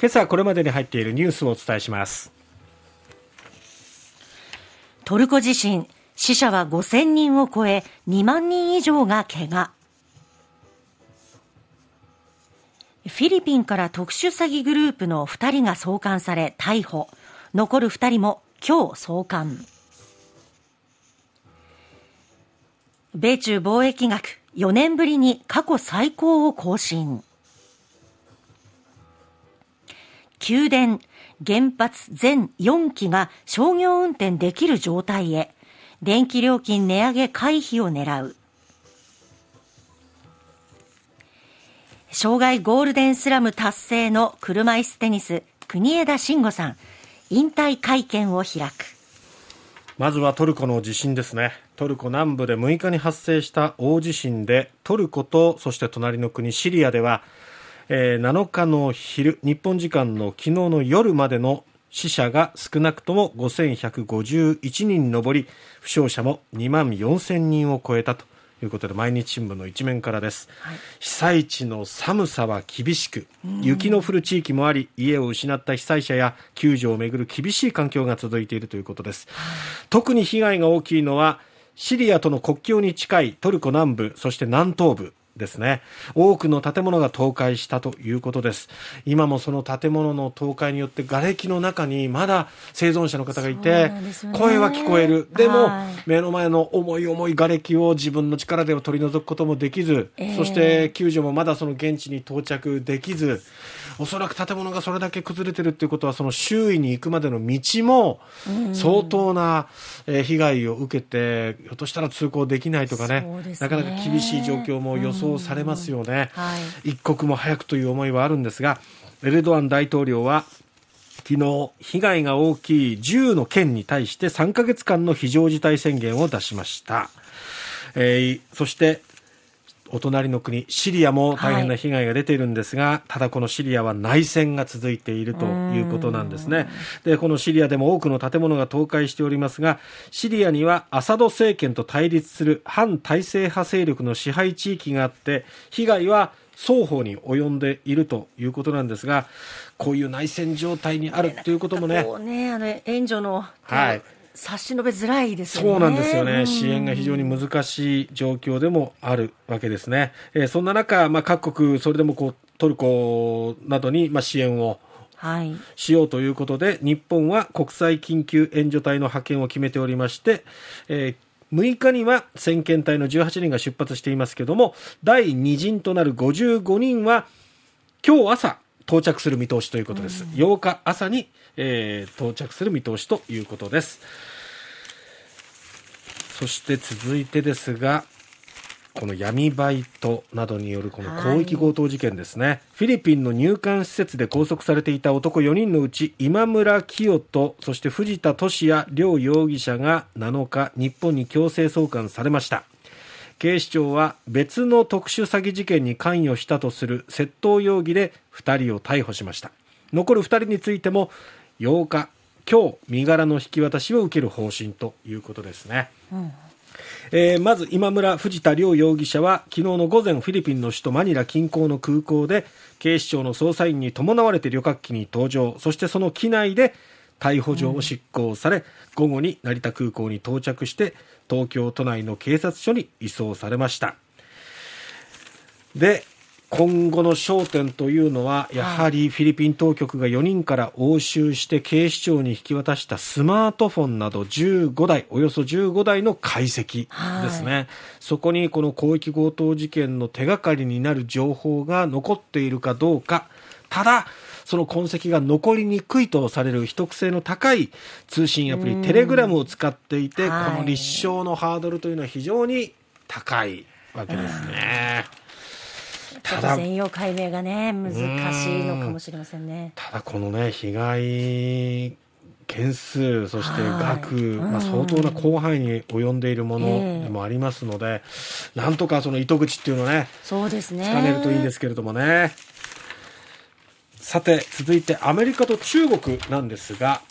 今朝これまでに入っているニュースをお伝えします。トルコ地震死者は5000人を超え2万人以上が怪我。フィリピンから特殊詐欺グループの2人が送還され逮捕。残る2人も今日送還。米中貿易額4年ぶりに過去最高を更新。宮殿、原発全4基が商業運転できる状態へ、電気料金値上げ回避を狙う。障害ゴールデンスラム達成の車椅子テニス、国枝慎吾さん、引退会見を開く。まずはトルコの地震ですね。トルコ南部で6日に発生した大地震で、トルコとそして隣の国シリアでは、えー、7日の昼、日本時間の昨日の夜までの死者が少なくとも5151人に上り、負傷者も2万4000人を超えたということで毎日新聞の一面からです、はい、被災地の寒さは厳しく雪の降る地域もあり家を失った被災者や救助をめぐる厳しい環境が続いているということです、特に被害が大きいのはシリアとの国境に近いトルコ南部そして南東部ですね。多くの建物が倒壊したということです。今もその建物の倒壊によって瓦礫の中にまだ生存者の方がいて、ね、声は聞こえる。でも、目の前の重い重い瓦礫を自分の力では取り除くこともできず、えー、そして救助もまだその現地に到着できず、おそらく建物がそれだけ崩れてるっていうことは、その周囲に行くまでの道も相当な被害を受けて、ひょっとしたら通行できないとかね、ねなかなか厳しい状況も予想されますよね、はい、一刻も早くという思いはあるんですが、エルドアン大統領は、昨日、被害が大きい10の県に対して3ヶ月間の非常事態宣言を出しました。えー、そしてお隣の国シリアも大変な被害が出ているんですが、はい、ただこのシリアは内戦が続いているということなんですねでこのシリアでも多くの建物が倒壊しておりますがシリアにはアサド政権と対立する反体制派勢力の支配地域があって被害は双方に及んでいるということなんですがこういう内戦状態にあるということもね。ねあの援助の、はい差し伸べづらいですよね。そうなんですよね。支援が非常に難しい状況でもあるわけですね。えー、そんな中、まあ、各国、それでもこうトルコなどにまあ支援をしようということで、はい、日本は国際緊急援助隊の派遣を決めておりまして、えー、6日には先遣隊の18人が出発していますけれども、第2陣となる55人は、今日朝、到着する見通しということです。8日朝に、えー、到着する見通しということです。そして続いてですが、この闇バイトなどによるこの広域強盗事件ですね、はい、フィリピンの入管施設で拘束されていた男4人のうち今村清人そして藤田聖也両容疑者が7日日本に強制送還されました警視庁は別の特殊詐欺事件に関与したとする窃盗容疑で2人を逮捕しました。残る2人についても8日今日身柄の引き渡しを受ける方針ということですね、うん。えー、まず今村藤田両容疑者は昨日の午前フィリピンの首都マニラ近郊の空港で警視庁の捜査員に伴われて旅客機に搭乗。そしてその機内で逮捕状を執行され、うん、午後に成田空港に到着して東京都内の警察署に移送されましたで今後の焦点というのは、やはりフィリピン当局が4人から押収して警視庁に引き渡したスマートフォンなど15台、およそ15台の解析ですね。はい、そこにこの広域強盗事件の手がかりになる情報が残っているかどうか。ただ、その痕跡が残りにくいとされる秘匿性の高い通信アプリ、テレグラムを使っていて、この立証のハードルというのは非常に高いわけですね。ただ全容解明がね難しいのかもしれませんね。ただこのね被害件数、そして額、まあ、相当な広範囲に及んでいるものでもありますので、えー、なんとかその糸口っていうのをね、そうですね。つかめるといいんですけれどもね。さて、続いてアメリカと中国なんですが、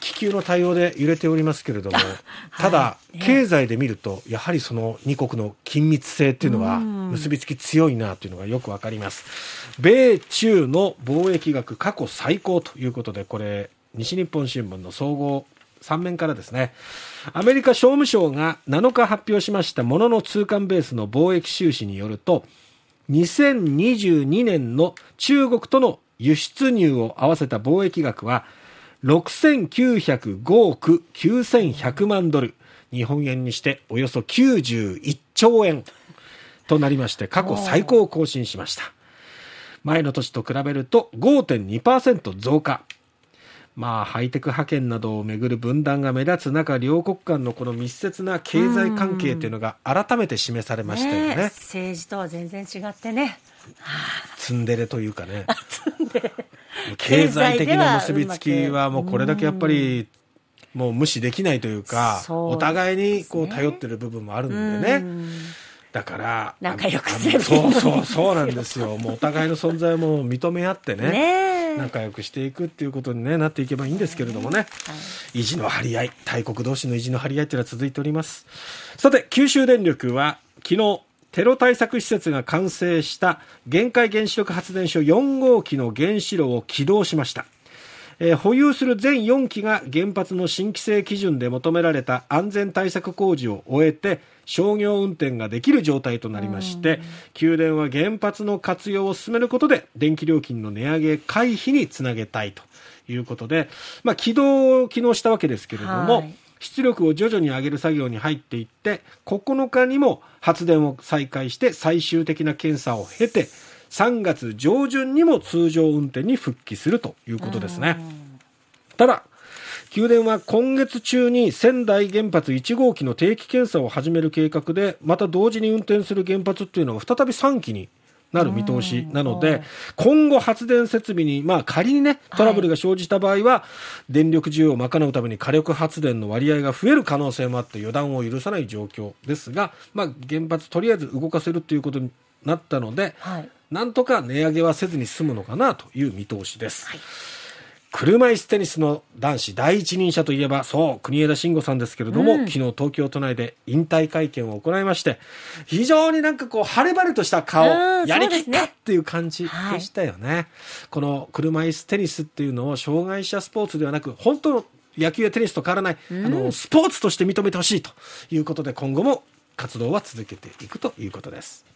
気球の対応で揺れておりますけれども、ただ、経済で見ると、やはりその2国の緊密性っていうのは結びつき強いなというのがよくわかります。米中の貿易額過去最高ということで、これ、西日本新聞の総合3面からですね、アメリカ商務省が7日発表しましたものの通関ベースの貿易収支によると、2022年の中国との輸出入を合わせた貿易額は6905億9100万ドル、日本円にしておよそ91兆円となりまして過去最高を更新しました。前の年と比べると5.2%増加。まあ、ハイテク派遣などをめぐる分断が目立つ中、両国間のこの密接な経済関係というのが改めて示されましたよね。ね政治とは全然違ってね。ツンデレというかね。経済的な結びつきはもうこれだけやっぱり、もう無視できないというか、お互いにこう頼ってる部分もあるんでね。だから、仲良くそうそうそうなんですよ。もうお互いの存在も認め合ってね。ね仲良くしていくっていうことに、ね、なっていけばいいんですけれどもね、はい、意地の張り合い大国同士の意地の張り合いというのは続いております。さて九州電力は昨日テロ対策施設が完成した限界原子力発電所4号機の原子炉を起動しましたえー、保有する全4機が原発の新規制基準で求められた安全対策工事を終えて商業運転ができる状態となりまして宮殿は原発の活用を進めることで電気料金の値上げ回避につなげたいということで、まあ、起動機能したわけですけれども、はい。出力を徐々に上げる作業に入っていって9日にも発電を再開して最終的な検査を経て3月上旬にも通常運転に復帰するということですね。ただ、宮殿は今月中に仙台原発1号機の定期検査を始める計画で、また同時に運転する原発っていうのが再び3基になる見通しなので、今後発電設備に、まあ仮にね、トラブルが生じた場合は、電力需要を賄うために火力発電の割合が増える可能性もあって予断を許さない状況ですが、まあ原発とりあえず動かせるということになったので、はい、なんとか値上げはせずに済むのかなという見通しです。はい車椅子テニスの男子第一人者といえば、そう、国枝慎吾さんですけれども、うん、昨日東京都内で引退会見を行いまして、非常になんかこう、晴れ晴れとした顔、やりきったっていう感じでしたよね。はい、この車椅子テニスっていうのを障害者スポーツではなく、本当の野球やテニスと変わらない、うん、あの、スポーツとして認めてほしいということで、今後も活動は続けていくということです。